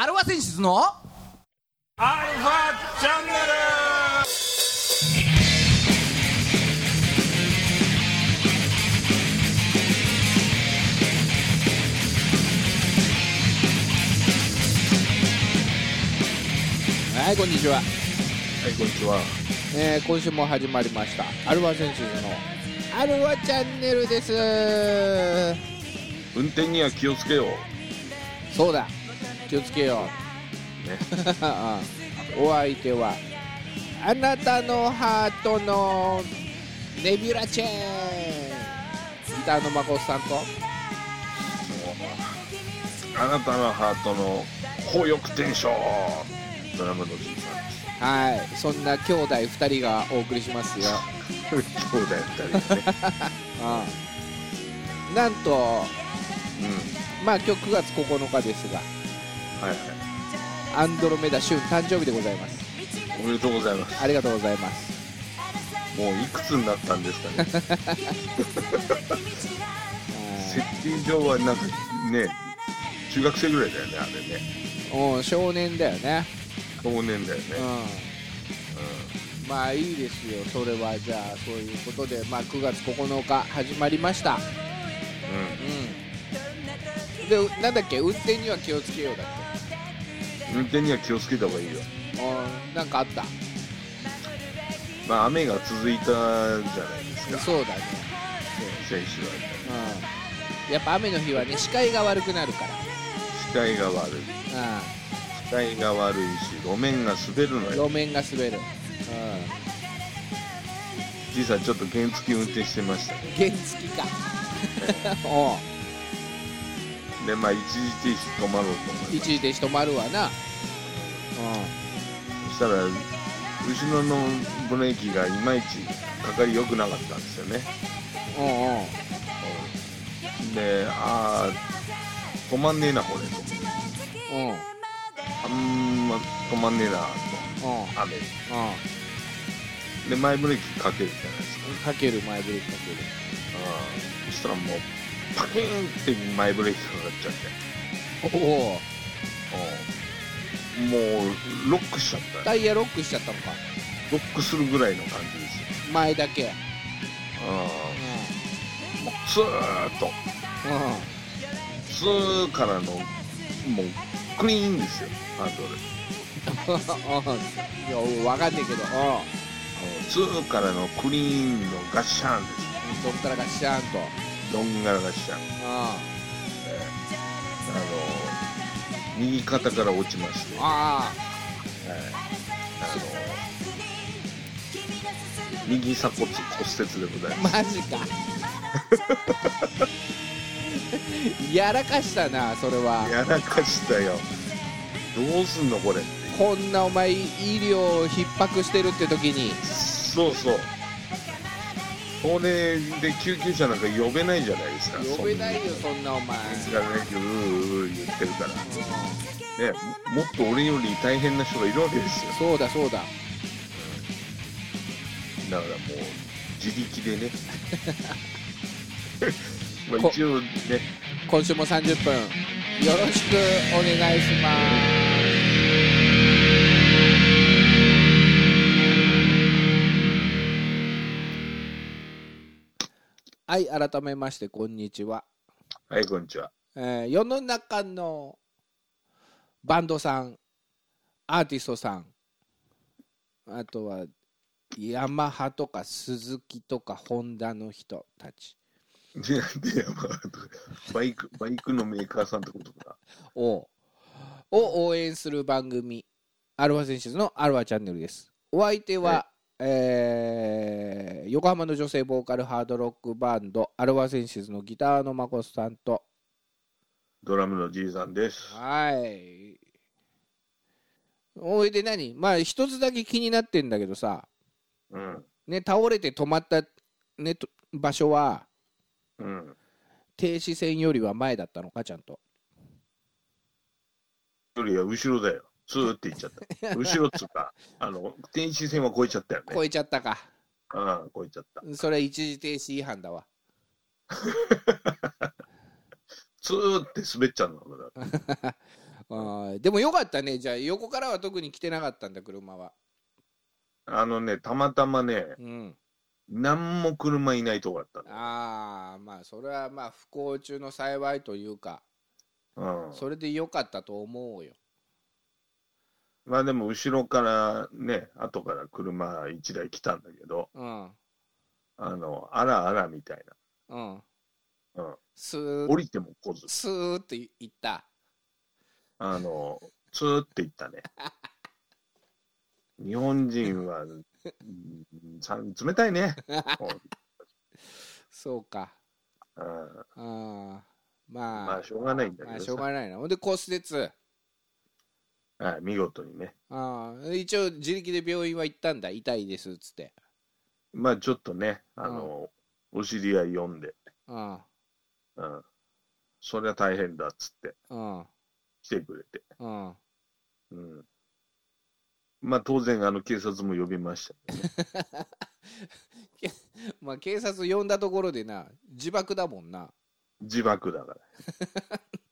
アルファ選出のアルファチャンネはいこんにちは、ルはいこんにちは。えー今週も始まりました。アルファ選手のアルファチャンネルです。運転には気をつけよう。そうだ気をつけよね。う お相手はあなたのハートのネビュラチェーン。ギターのまこさんと。あなたのハートの高翼テンションドラムのじいさはい。そんな兄弟2人がお送りしますよ。ん 兄弟二人でね。うんなんとうん。まあ今日9月9日ですがはいはい。アンドロメダ旬誕生日でございます。おめでとうございます。ありがとうございます。もういくつになったんですかね。設定上はなんかね中学生ぐらいだよねあれね。うん少年だよね。少年だよね。うん。まあいいですよそれはじゃあそういうことで。まあ9月9日始まりました。ううん。でなんだっけ？運転には気をつけようだっん運転には気をつけた方がいいよ。けうんなんかあった？まあ雨が続いたじゃないですか。そうだね。先週は。うん。やっぱ雨の日はね視界が悪くなるから。視界が悪い。視界が悪いし路面が滑るのうんよ。路面が滑る。うじいさんちょっと原付運転してましたね。ん原付か。おうでまあ一時停止止まろうと思い一時停止止まるわな。うそしたら後ろのブレーキがいまいちかかり良くなかったんですよね、んうん。うん。でああ止まんねえなこれと。うん。あんま止まんねえなと。うん。雨。うで前ブレーキかけるじゃないですか。んかける前ブレーキかうんそしたらもうパキーンって前ブレーキかかっちゃって。おお。うん。もうロックしちゃったタイヤロックしちゃったのか。ロックするぐらいの感じですよ。前だけ。うん。うんもうツーッと。うツーからのもうクリーンですよハンドル。いやわかんねえけど。うツーからのクリーンのガッシャンですん。どっからがシャーンとどんがらガッシャンう。あの右肩から落ちまして、んはい、ああの右鎖骨骨折でございあます。マジか。やらかしたなそれは。やらかしたよ。どうすんのこれ。こんなお前医療逼迫してるって時に。そうそうこれで救急車なんか呼べないじゃないですか。呼べないよそんなお前。そんながねうーうー言ってるから。ねももっと俺より大変な人がいるわけですよ。そうだそうだ。だからもう自力でね。まこあ一応ね。今週も30分。よろしくお願いしますはい改めましてこんにちは、はいこんにちは。えー世の中のバンドさんアーティストさんあとはヤマハとかスズキとかホンダの人たち。でで、まあ、バイクバイクのメーカーさんってことかをを応援する番組アルファ選手のアルファチャンネルです。お相手は、えー横浜の女性ボーカルハードロックバンドアルファセンシズのギターのまこさんと。ドラムのじいさんです。はい。おいで何？まあ一つだけ気になってんだけどさ。うん。ね倒れて止まった、ね、と場所はうん。停止線よりは前だったのかちゃんと。よりは後ろだよスーって言っちゃった。後ろっつうかあの停止線は越えちゃったよね。超えちゃったか。うん越えちゃった。それは一時停止違反だわ。ツーって滑っちゃうのだ。あーはいでもよかったね。じゃあ横からは特に来てなかったんだ車は。あのね、たまたまね、うん。何も車いないとこだったああまあそれはまあ不幸中の幸いというか。の。うん。それでよかったと思うよまあでも後ろからね、後から車1台来たんだけど、うんあの、あらあらみたいうんな。うん。スー降りても来ず、スーっていったあの、ツーって言ったね。日本人は、うんさ冷たいね。そうかうんあーまあまあ、しょうがないんだまあけどさ。しょうがないなほんで骨折はい、見事にね。あー一応自力で病院は行ったんだ痛いですっつってまあ、ちょっとね、あの、お知り合い呼んで、うんうん。そりゃ大変だっつって、うん来てくれて。うんうん。まあ、当然、あの、警察も呼びました。まあ警察呼んだところでな自爆だもんな自爆だから。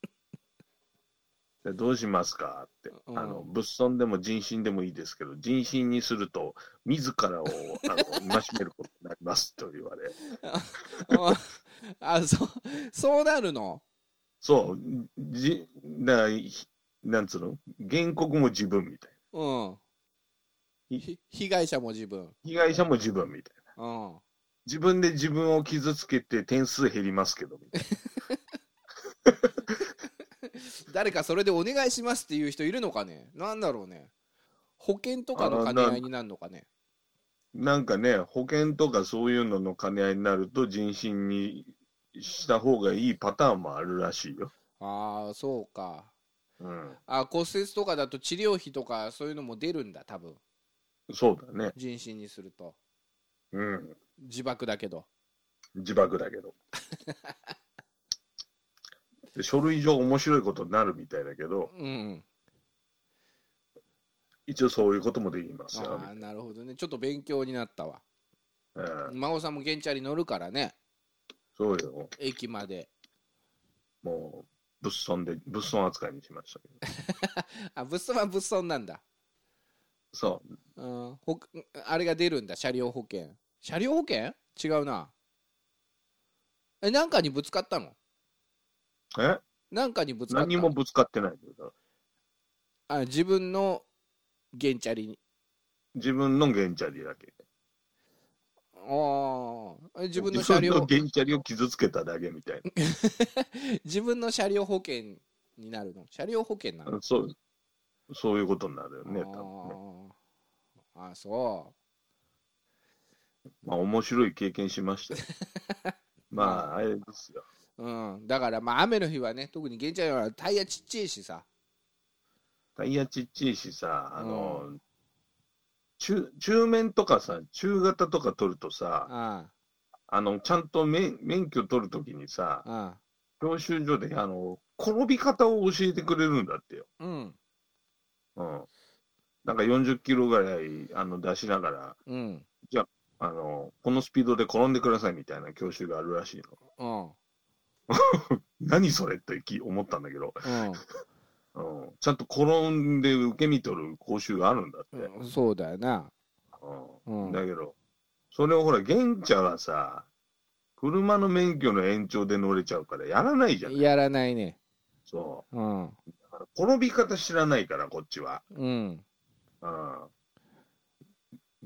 でどうしますか？って、うん。あの物損でも人身でもいいですけど、人身にすると、自らをあの 戒めることになりますと言われ、あそうそうなるの？そう、じだひなんつうの、原告も自分みたいうん。被害者も自分。な、被害者も自分みたいな、うん。自分で自分を傷つけて点数減りますけどみたい誰かそれでお願いしますっていう人いるのかね？なんだろうね保険とかの兼ね合いになるのかね？な、なんかね、保険とかそういうのの兼ね合いになると、人身にした方がいいパターンもあるらしいよ。ああそうかうん、あ骨折とかだと治療費とかそういうのも出るんだ多分そうだね。人身にするとうん。自爆だけど自爆だけど。で書類上面白いことになるみたいだけど、うん。一応そういうこともできますよ。ああなるほどね。ちょっと勉強になったわ。うん孫さんも現チャリ乗るからね。そうよ。駅まで。もう、物損で、物損扱いにしましたけど。あ物損は物損なんだ。そう。うん。ほあれが出るんだ。車両保険。車両保険？違うな。えなんかにぶつかったの？え？なんかにぶつかった？何もぶつかってないんだよあ自分の現チャリに。自分の原チャリだけ。ああ自分の車両。自分の原チャリを傷つけただけみたい 自分の車両保険になるの？車両保険なの？な。そう、そういうことになるよね、多分ね。あーあそまあ、面白い経験しましたよ。まあ、あれですよ。う、うん、だからまあ雨の日はね特に現チャリはタイヤちっちゃいしさ。タイヤちっちゃいしさ、あの、中、中面とかさ、中型とか取るとさ、ああの、ちゃんと免免許取るときにさあ、あ教習所で、あの、転び方を教えてくれるんだってよ。あうん。うん。なんか40キロぐらい、あの、出しながら、うん。あの、このスピードで転んでくださいみたいな教習があるらしいの。うん 何それってき思ったんだけど、うんうん、ちゃんと転んで受け身取る講習があるんだって。うんそうだよなうんうんだけど、それをほら、現茶はさ、車の免許の延長で乗れちゃうからやらないじゃん。やらないねそうんう。転び方知らないから、こっちは。うんうん。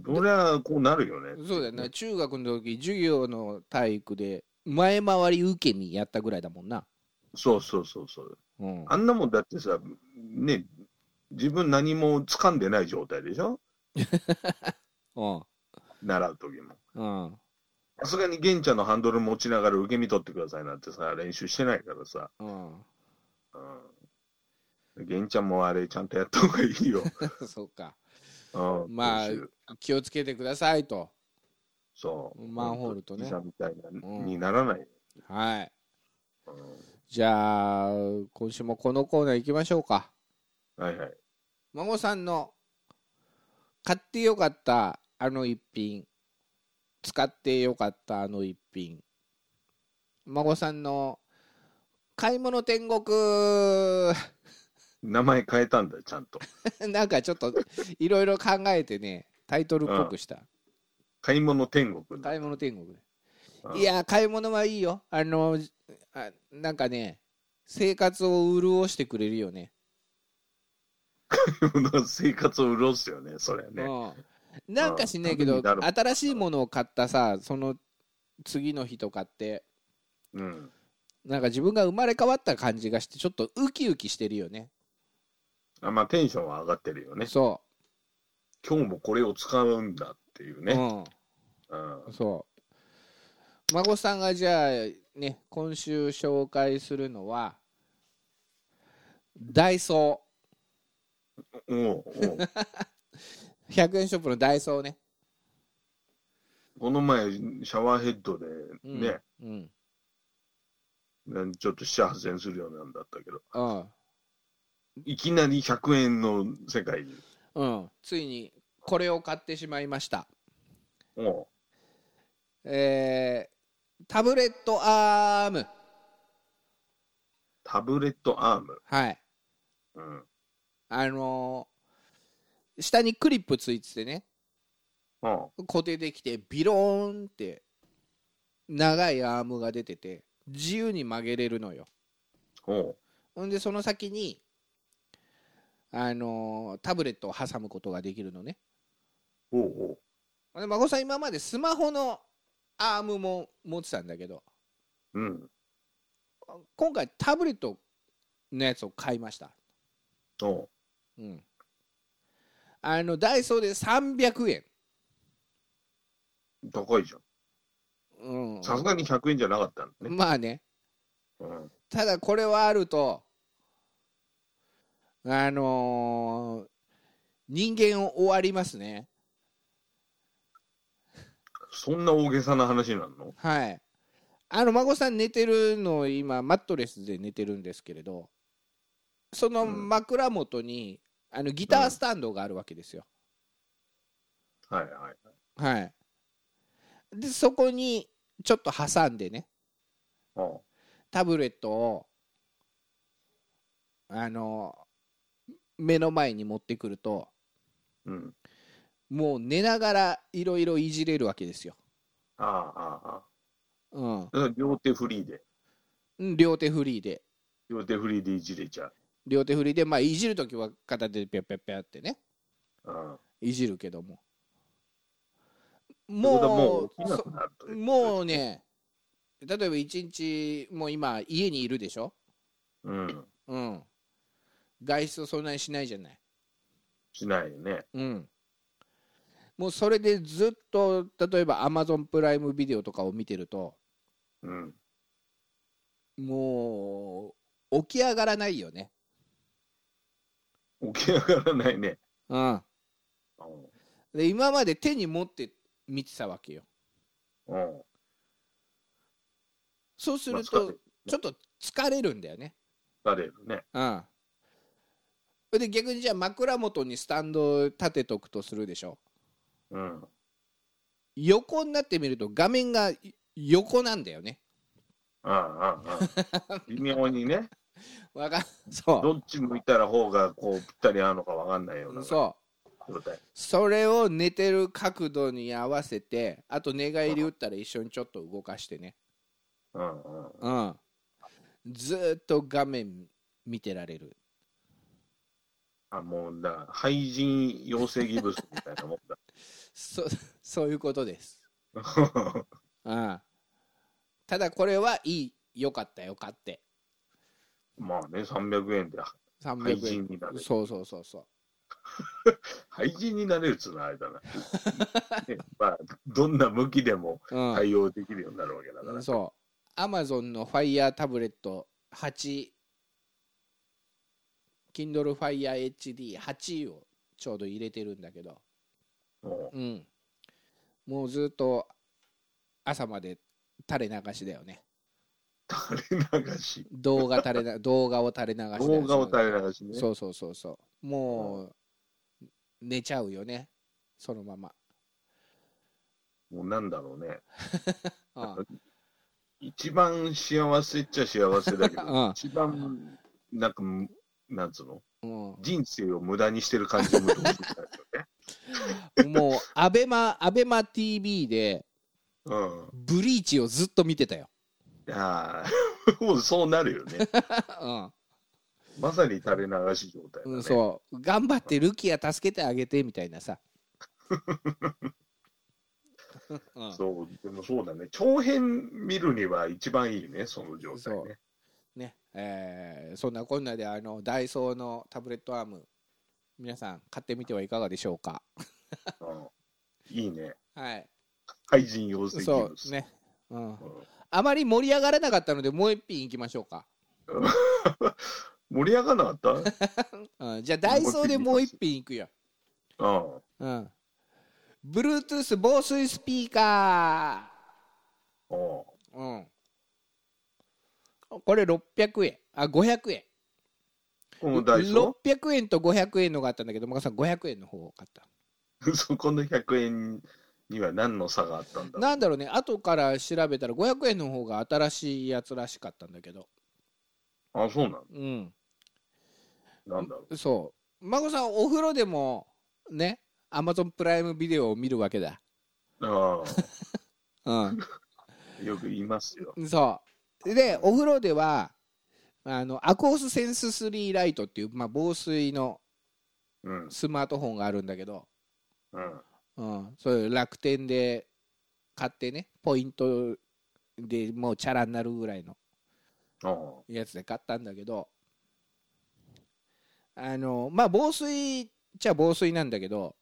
そりゃ、こうなるよね。そうだよな中学の時授業の体育で前回り受け身やったぐらいだもんなそうそうそうそう。うんあんなもんだってさ、ね、自分何も掴んでない状態でしょ？うん習う時も。うんさすがに玄茶のハンドル持ちながら受け身取ってくださいなんてさ、練習してないからさ。うんうん。玄茶もあれ、ちゃんとやった方がいいよ。そうかうん。まあ気をつけてくださいとそう。マンホールとねみたいな、うんにならない。はいうんじゃあ今週もこのコーナー行きましょうかはいはい。孫さんの買ってよかったあの一品使ってよかったあの一品孫さんの買い物天国名前変えたんだよ、ちゃんと。なんかちょっといろいろ考えてねタイトルっぽくした買い物天国買い物天国うん。いや買い物はいいよ。あのあなんかね生活を潤してくれるよね。生活を潤すよね、それね。うん、なんかしねえけど新しいものを買ったさその次の日とかってうん。なんか自分が生まれ変わった感じがしてちょっとウキウキしてるよね。あまあ、テンションは上がってるよね。そ今日もこれを使うんだっていうう、ね。うん。うん、そう。孫さんがじゃあね今週紹介するのはダイソおうおう。ー100 円ショップのダイソーね、この前、シャワーヘッドでうん、ね、うん。なんちょっと7、8000円するようなんだったけど、うん。いきなり100円の世界に。うん、ついにこれを買ってしまいました。おう。えータブレットアーム。タブレットアーム。はい。うん。あのー下にクリップついててね。お固定できてビローンって長いアームが出てて自由に曲げれるのよ。ほんでその先にあのータブレットを挟むことができるのねおうおうで孫さん今までスマホのアームも持ってたんだけどうん。今回タブレットのやつを買いましたおううんあのダイソーで300円高いじゃうんん。さすがに100円じゃなかったんだね。まあねうん。ただこれはあるとあのー人間を終わりますねそんな大げさな話なの？はい。あの孫さん寝てるの今マットレスで寝てるんですけれどそのうん。枕元に、あのギタースタンドがあるわけですよ、はいはい。はい。でそこにちょっと挟んでねタブレットをあの目の前に持ってくるとうん。もう寝ながらいろいろいじれるわけですよ、ああ、ああ、あうん。両手フリーで。うん、両手フリーで。両手フリーでいじれちゃう。両手フリーでまあいじるときは片手でピャッピャッピャってね。うん。いじるけども。もうもうね例えば一日もう今家にいるでしょ？うん。うん。外出をそんなにしないじゃない。しないよね。うんもうそれでずっと例えばアマゾンプライムビデオとかを見てるとうん。もう起き上がらないよね起き上がらないね。うんうん。で今まで手に持って見てたわけようん。そうするとちょっと疲れるんだよね疲れるね。うんそれで逆にじゃあ枕元にスタンドを立てとくとするでしょうん。横になってみると画面が横なんだよねああ、ああ。微妙にね。わかんそどっち向いたら方がこうぴったり合うのかわかんないようなうそう。それを寝てる角度に合わせてあと寝返り打ったら一緒にちょっと動かしてねうんうん。うんずーっと画面見てられるあ、もうだ、廃人養成ギブスみたいなもんだ。そ そういうことです、うん、ただこれはいいよかったよかって。まあね、300円で廃300人になる。円そうそうそうそう。廃人になれるっつうのはあれだな。ねまあ、どんな向きでもうん。対応できるようになるわけだから。そう。アマゾンの Fire タブレット8 Kindle Fire HD8 をちょうど入れてるんだけど、もう。ん、もうずっと朝まで垂れ流しだよね。う垂れ流し。動画垂れな 動画を垂れ流し動画を垂れ流しね。そうそうそうそう。もう寝ちゃうよね。そのまま、もうなんだろうね。うん一番幸せっちゃ幸せだけど、うん一番、なんか、なんつうの？うん、人生を無駄にしてる感じのもうアベマアベマ TV でうん。ブリーチをずっと見てたよ、いやー もうそうなるよね。まさに垂れ流し状態だね。うんうん、そう頑張ってルキア助けてあげてみたいなさ、うん、そう、でもそうだね。長編見るには一番いいね、その状態ね。ねえーそんなこんなであのダイソーのタブレットアーム皆さん買ってみてはいかがでしょうか？うん、いいね。はい廃人養成技そ術。うね、うん、うんあまり盛り上がらなかったのでもう一品いきましょうか、盛り上がらなかった？うん、じゃあダイソーでもう一品いくようん。うん。Bluetooth 防水スピーカうんー。うん。これ600円。あ、500円。このダイソ600円と500円のがあったんだけど、マカさん500円の方を買った。ー そこの100円には何の差があったんだ？ろうなんだろうね、後から調べたら500円の方が新しいやつらしかったんだけど。あ、そうなの？うん。なんだろそう。孫さん、お風呂でも、ね、Amazon プライムビデオを見るわけだ。う。あうん。あ、よく言いますよ。そうでお風呂ではあのアコースセンス3ライトっていう、まあ、防水のうん。スマートフォンがあるんだけど、うん。うん、そういう楽天で買ってねポイントでもうチャラになるぐらいの。やつで買ったんだけどあのまあ防水っちゃ防水なんだけど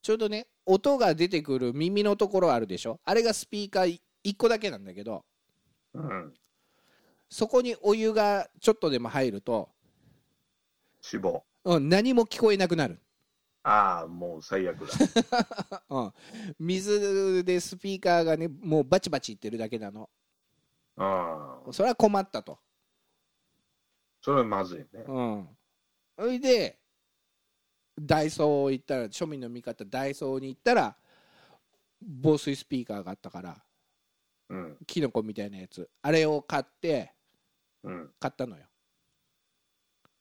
ちょうどね音が出てくる耳のところあるでしょ？あれがスピーカー1個だけなんだけどうん。そこにお湯がちょっとでも入ると、死亡。うん、何も聞こえなくなる、ああ、もう最悪だ。うん、水でスピーカーがねもうバチバチいってるだけなのああ。それは困ったと、それはまずいね。うん、それでダイソー行ったら庶民の味方ダイソーに行ったら防水スピーカーがあったからうん。キノコみたいなやつあれを買ってうん。買ったのよ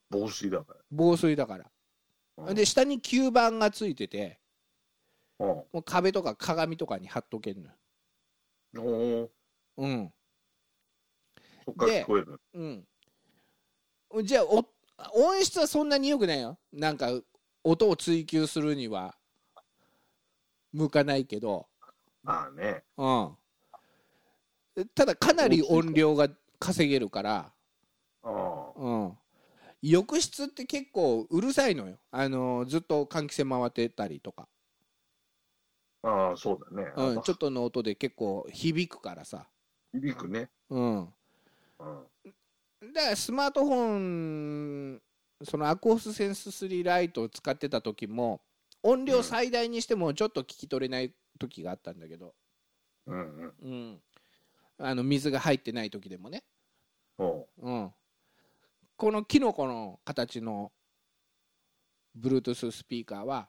防水だか防水だからら。で下に吸盤がついててうん。もう壁とか鏡とかに貼っとけるのよおお。うんそっから聞こえる。うん、じゃあお音質はそんなに良くないよなんか音を追求するには向かないけど、まあね。うん、ただかなり音量が稼げるから。うん、浴室って結構うるさいのよ、あのずっと換気扇回ってたりとか、ああ、そうだね。うん、あちょっとの音で結構響くからさ、響くね。うん、うん。だからスマートフォンそのアコースセンス3ライトを使ってた時も音量最大にしてもちょっと聞き取れない時があったんだけど、うんうん。うん、あの水が入ってない時でもね、おう。うん、このキノコの形の Bluetooth スピーカーは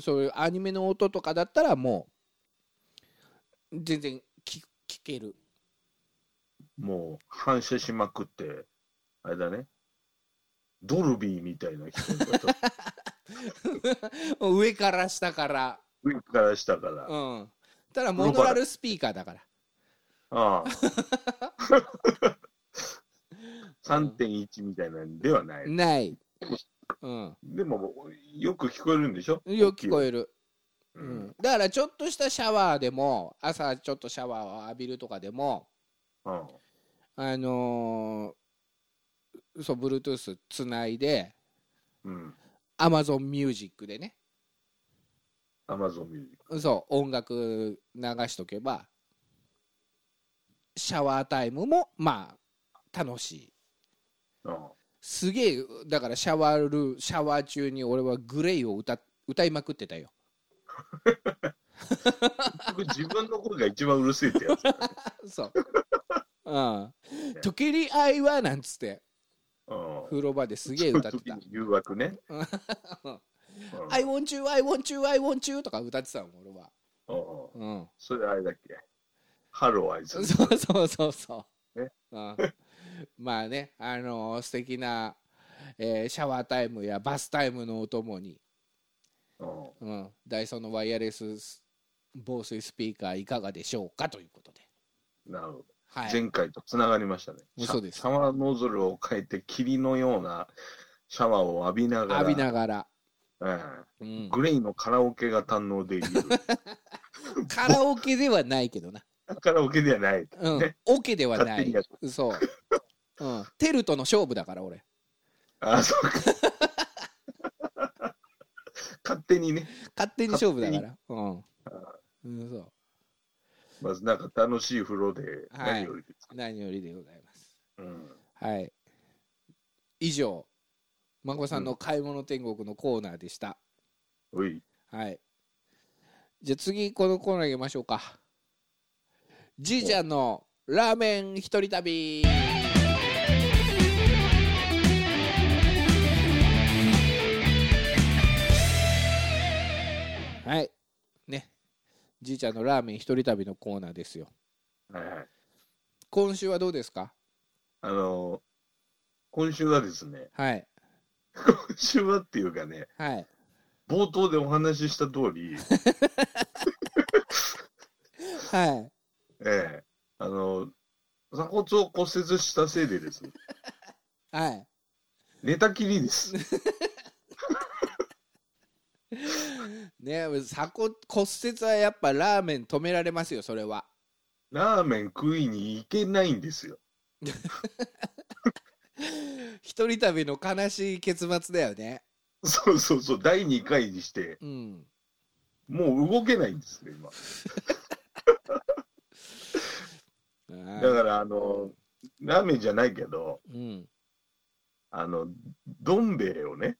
そういうアニメの音とかだったらもう全然聞聞けるもう反射しまくって、あれだね。ドルビーみたいな聞こえ方。上から下から上から下から。あうん、ただモノラルスピーカーだからあ。3.1みたいなんではない。ない、うん、でも、よく聞こえるんでしょ？よく聞こえる、ううんん、だからちょっとしたシャワーでも朝ちょっとシャワーを浴びるとかでもうん。あのーそう Bluetooth つないでうん。Amazon Music でねアマゾンミュージック。そう音楽流しとけばシャワータイムもまあ楽しいうん。すげえだからシャワールシャワー中に俺はグレイを歌歌いまくってたよ。自分の声が一番うるせえってやつだね。そう。うん「時に愛は」なんつってうん。風呂場ですげえ歌ってた。誘惑ね。うん。うん「I want you I want you I want you」とか歌ってたの俺は。うん。うん。それあれだっけ？ハローアイズ。そうそうそうそう、ねうん、まあねあの素敵な、えーシャワータイムやバスタイムのお供に、うん。うん、ダイソーのワイヤレス防水スピーカーいかがでしょうかということで、なるほど。はい、前回とつながりましたね。シャそうです。シャワーノズルを変えて霧のようなシャワーを浴びながら、浴びながら、えうん。え、グレイのカラオケが堪能できる。カラオケではないけどな、カラオケではない。うん。ね、オケではない。そう、うん、テルとの勝負だから俺。あ、そうか。勝手にね、勝手に勝負だから。うん、うん、そう。まずなんか楽しい風呂ではい。何よりです。何よりでございます。うん。はい。以上。孫さんの買い物天国のコーナーでした、おい、はい。じゃあ次このコーナー行きましょうか。じいちゃんのラーメン一人旅じいちゃんのラーメン一人旅のコーナーですよ。はいはい。今週はどうですか？あの、今週はですね、はい。今週はっていうかね、はい。冒頭でお話しした通り、はい。ええ、あの、鎖骨を骨折したせいでですね、はい。寝たきりです。ね。鎖骨骨折はやっぱラーメン止められますよそれは。ラーメン食いに行けないんですよ。一人旅の悲しい結末だよね。そうそうそう、第2回にして、うん。もう動けないんですね、今。だ だから、あの、ラーメンじゃないけど、うん。あの、どん兵衛をね、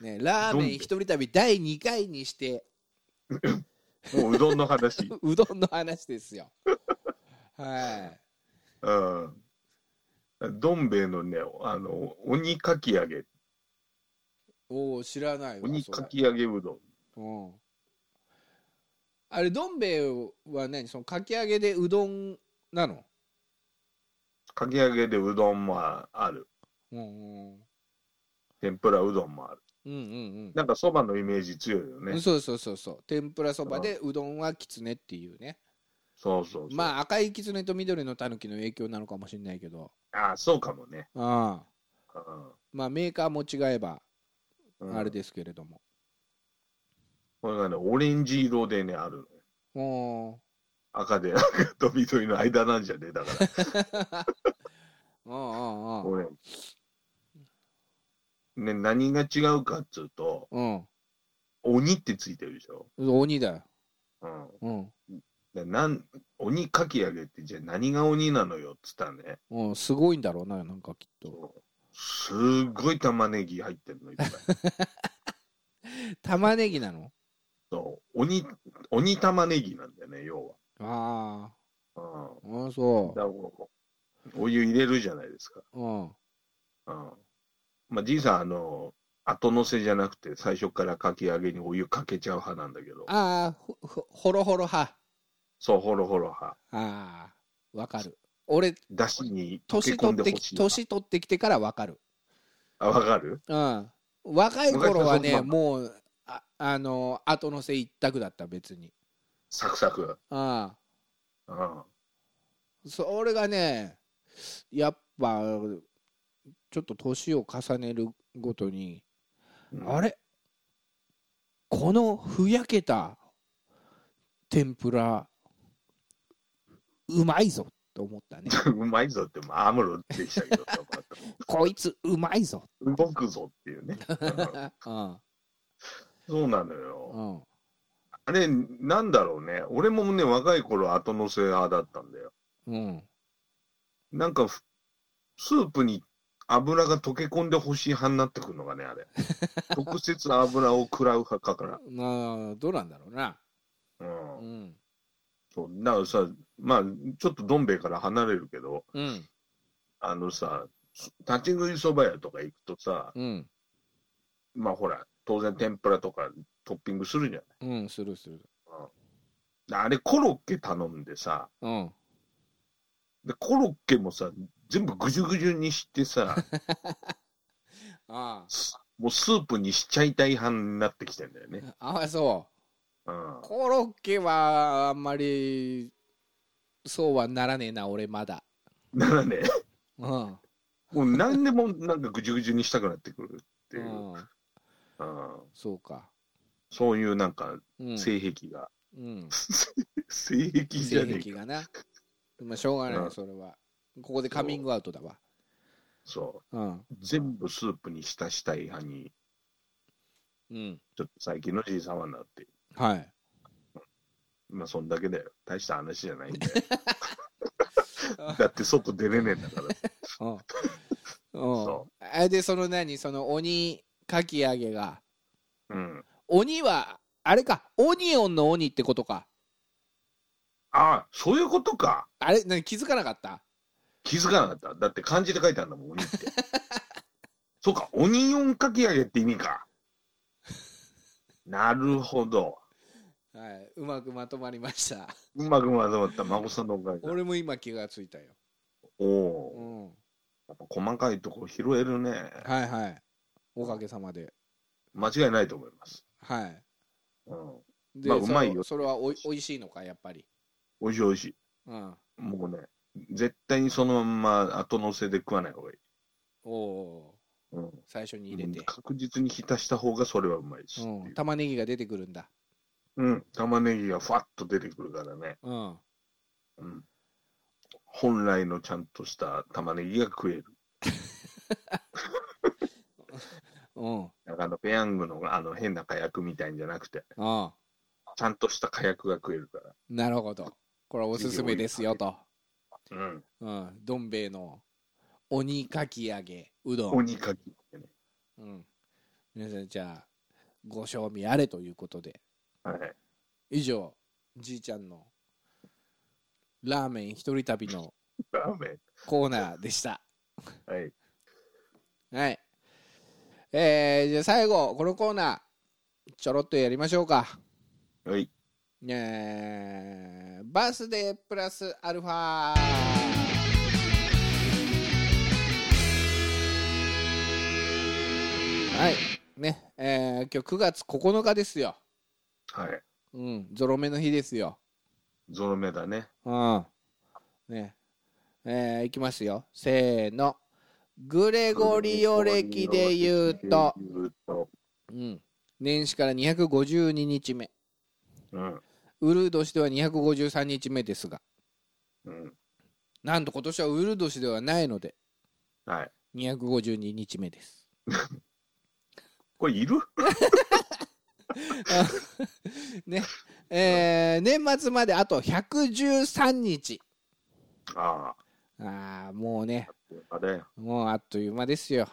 ね、ラーメン一人旅第2回にして もううどんの話。うどんの話ですよはいうん。どん兵衛のね、あの、鬼かき揚げ、おお知らないわ鬼かき揚げうどん。うんあれどん兵衛は何？そのかき揚げでうどんなの？かき揚げでうどんもある。うんうん天ぷらうどんもある。うんうんなんかそばのイメージ強いよね。うん。そうそうそうそう。天ぷらそばでうどんはきつねっていうね。そうそうそう。まあ赤いきつねと緑のたぬきの影響なのかもしれないけど。ああ、そうかもね。ああうまあメーカーも違えばんうん。あれですけれども、これがね、オレンジ色でね、あるおー。赤で赤と緑の間なんじゃねえだから。うんうんうん。俺。ね、何が違うかっつうと、うん鬼ってついてるでしょ？鬼だようん。うんでなん鬼かき揚げってじゃあ何が鬼なのよっつったらね、うんすごいんだろうななんかきっとそうすっごい玉ねぎ入ってるのいっぱい。玉ねぎなの？そう鬼、鬼玉ねぎなんだよね、要あは。うん。ああそだからこうお湯入れるじゃないですか。ううんうん。まあ、じいさん、あの、後乗せじゃなくて、最初からかき揚げにお湯かけちゃう派なんだけど、ああほほほろほろ派。そう、ほろほろ派。ああわかる。俺だしに年取って。き年取ってきてからわかる。あ、わかる？うん。若い頃はねもうああの後乗せ一択だった別に。サクサク。あうん。あそれがねやっぱちょっと年を重ねるごとに、うんあれ？このふやけた天ぷらうまいぞと思ったねうまいぞって、まあ、アムロでしたけど、こいつうまいぞ、動くぞっていうね。うんうんそうなのよ。うん、あれ、なんだろうね。俺もね、若い頃後乗せ派だったんだよ。うん、なんかふ、スープに油が溶け込んでほしい派になってくるのがね、あれ。直接油を食らう派かから。まあ、どうなんだろうな。うん。うん、そう、だからさ、まあ、ちょっとどん兵衛から離れるけど、うん、あのさ、立ち食いそば屋とか行くとさ、うん、まあほら、当然天ぷらとかトッピングするじゃない。うん、するする。あれ、コロッケ頼んでさ、うん、でコロッケもさ、全部ぐじゅぐじゅにしてさ、あすもうスープにしちゃいたい派になってきてんだよね。ああそう。うん。コロッケはあんまりそうはならねえな俺まだ。だからね、うん、もう何でもなんかぐじゅぐじゅにしたくなってくるっていう、うん、うん。そうか。そういうなんかうん、性癖が、うん、性癖じゃ性ねえか。癖がな。まあしょうがなうん。いそれはここでカミングアウトだわ。そう。んう。全部スープに浸したい派に、うん。ちょっと最近のじいさんはなって、はい。まあそんだけだよ。大した話じゃないんだよ。だって外出れねえんだから。うん。うん。そあでその何？その鬼かき揚げが。うん。鬼はあれか。オニオンの鬼ってことか。ああ、そういうことか。あれ？何？気づかなかった？気づかなかった。だって漢字で書いてあるんだもん、鬼って。そうか、オニオンかき揚げって意味か。なるほど。はい、うまくまとまりました。うまくまとまった孫さんのおかげだ。俺も今気がついたよ。おうお、ん、やっぱ細かいとこ拾えるね。はいはい。おかげさまで。間違いないと思います。はい。うん。で、まあうまいよそれそれはおいおいしいのか、やっぱり。美味しい美味しい。うん。もうね、絶対にそのまま後乗せで食わない方がいい。おおうん。ー、最初に入れて。確実に浸した方がそれはうまいです。うん、玉ねぎが出てくるんだ。うん。玉ねぎがふわっと出てくるからね。うん。うん。本来のちゃんとした玉ねぎが食える。うん。なんかあのペヤングのあの変な火薬みたいんじゃなくて、ああちゃんとした火薬が食えるから。なるほど。これはおすすめですよと。うん。うん。どん兵衛の鬼かき揚げうどん。鬼かきね。うん。皆さん、じゃあ、ご賞味あれということで。はい。以上、じいちゃんのラーメン一人旅の ラーメコーナーでした。ン。はい。はい。えー、じゃあ最後、このコーナー、ちょろっとやりましょうか。はい。えー、バースデープラスアルファはい。ね、えー、今日9月9日ですよ。はい。うん、ゾロ目の日ですよ。ゾロ目だね。うん。ね。えー、いきますよ。せーの。グレゴリオ歴で言うと。うん、年始から252日目。うん。ウルー年では253日目ですが、うん。なんと今年はウルー年ではないので、はい。252日目です。これいる？ね。えー、年末まであと113日。あああ、もうね。もうあっという間ですよ。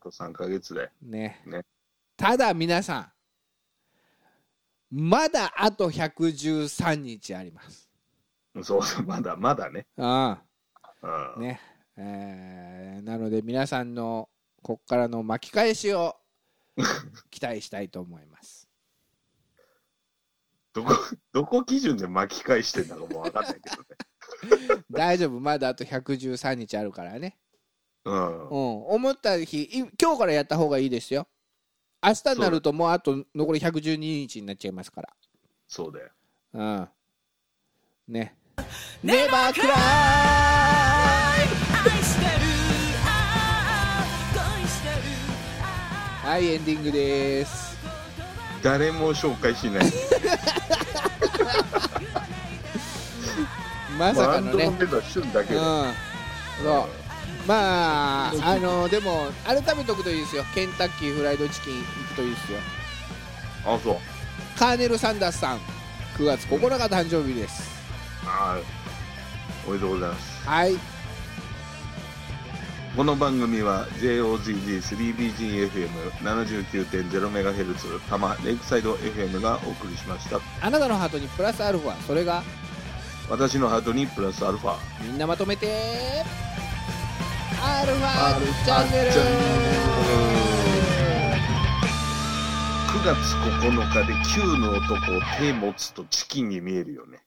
あと3ヶ月で。ね。ねただ皆さん、まだあと113日あります。そうそう、まだまだね。あうん。あ、ね。えー、なので皆さんのこっからの巻き返しを 期待したいと思います。どこ、どこ基準で巻き返してんだかもう分かんないけどね。大丈夫、まだあと113日あるからね。うんう。ん、思った日、い今日からやった方がいいですよ。明日になるともうあと残り112日になっちゃいますから。そうだよ。うん。ね。ネバークライ愛してるああ恋してるあはい、エンディングです。誰も紹介しない。まさかのね。うん。そう。まあ、あの、でも、改めておくといいですよ。ケンタッキーフライドチキン行くといいですよ。あ、そう。カーネル・サンダースさん、9月9日誕生日です。あーおめでとうございます。はい。この番組は JOZZ3BGFM79.0MHz 多摩レイクサイド FM がお送りしました。あなたのハートにプラスアルファ、それが私のハートにプラスアルファ。みんなまとめてアルファチャンネル9月9日で9の男を手持つとチキンに見えるよね。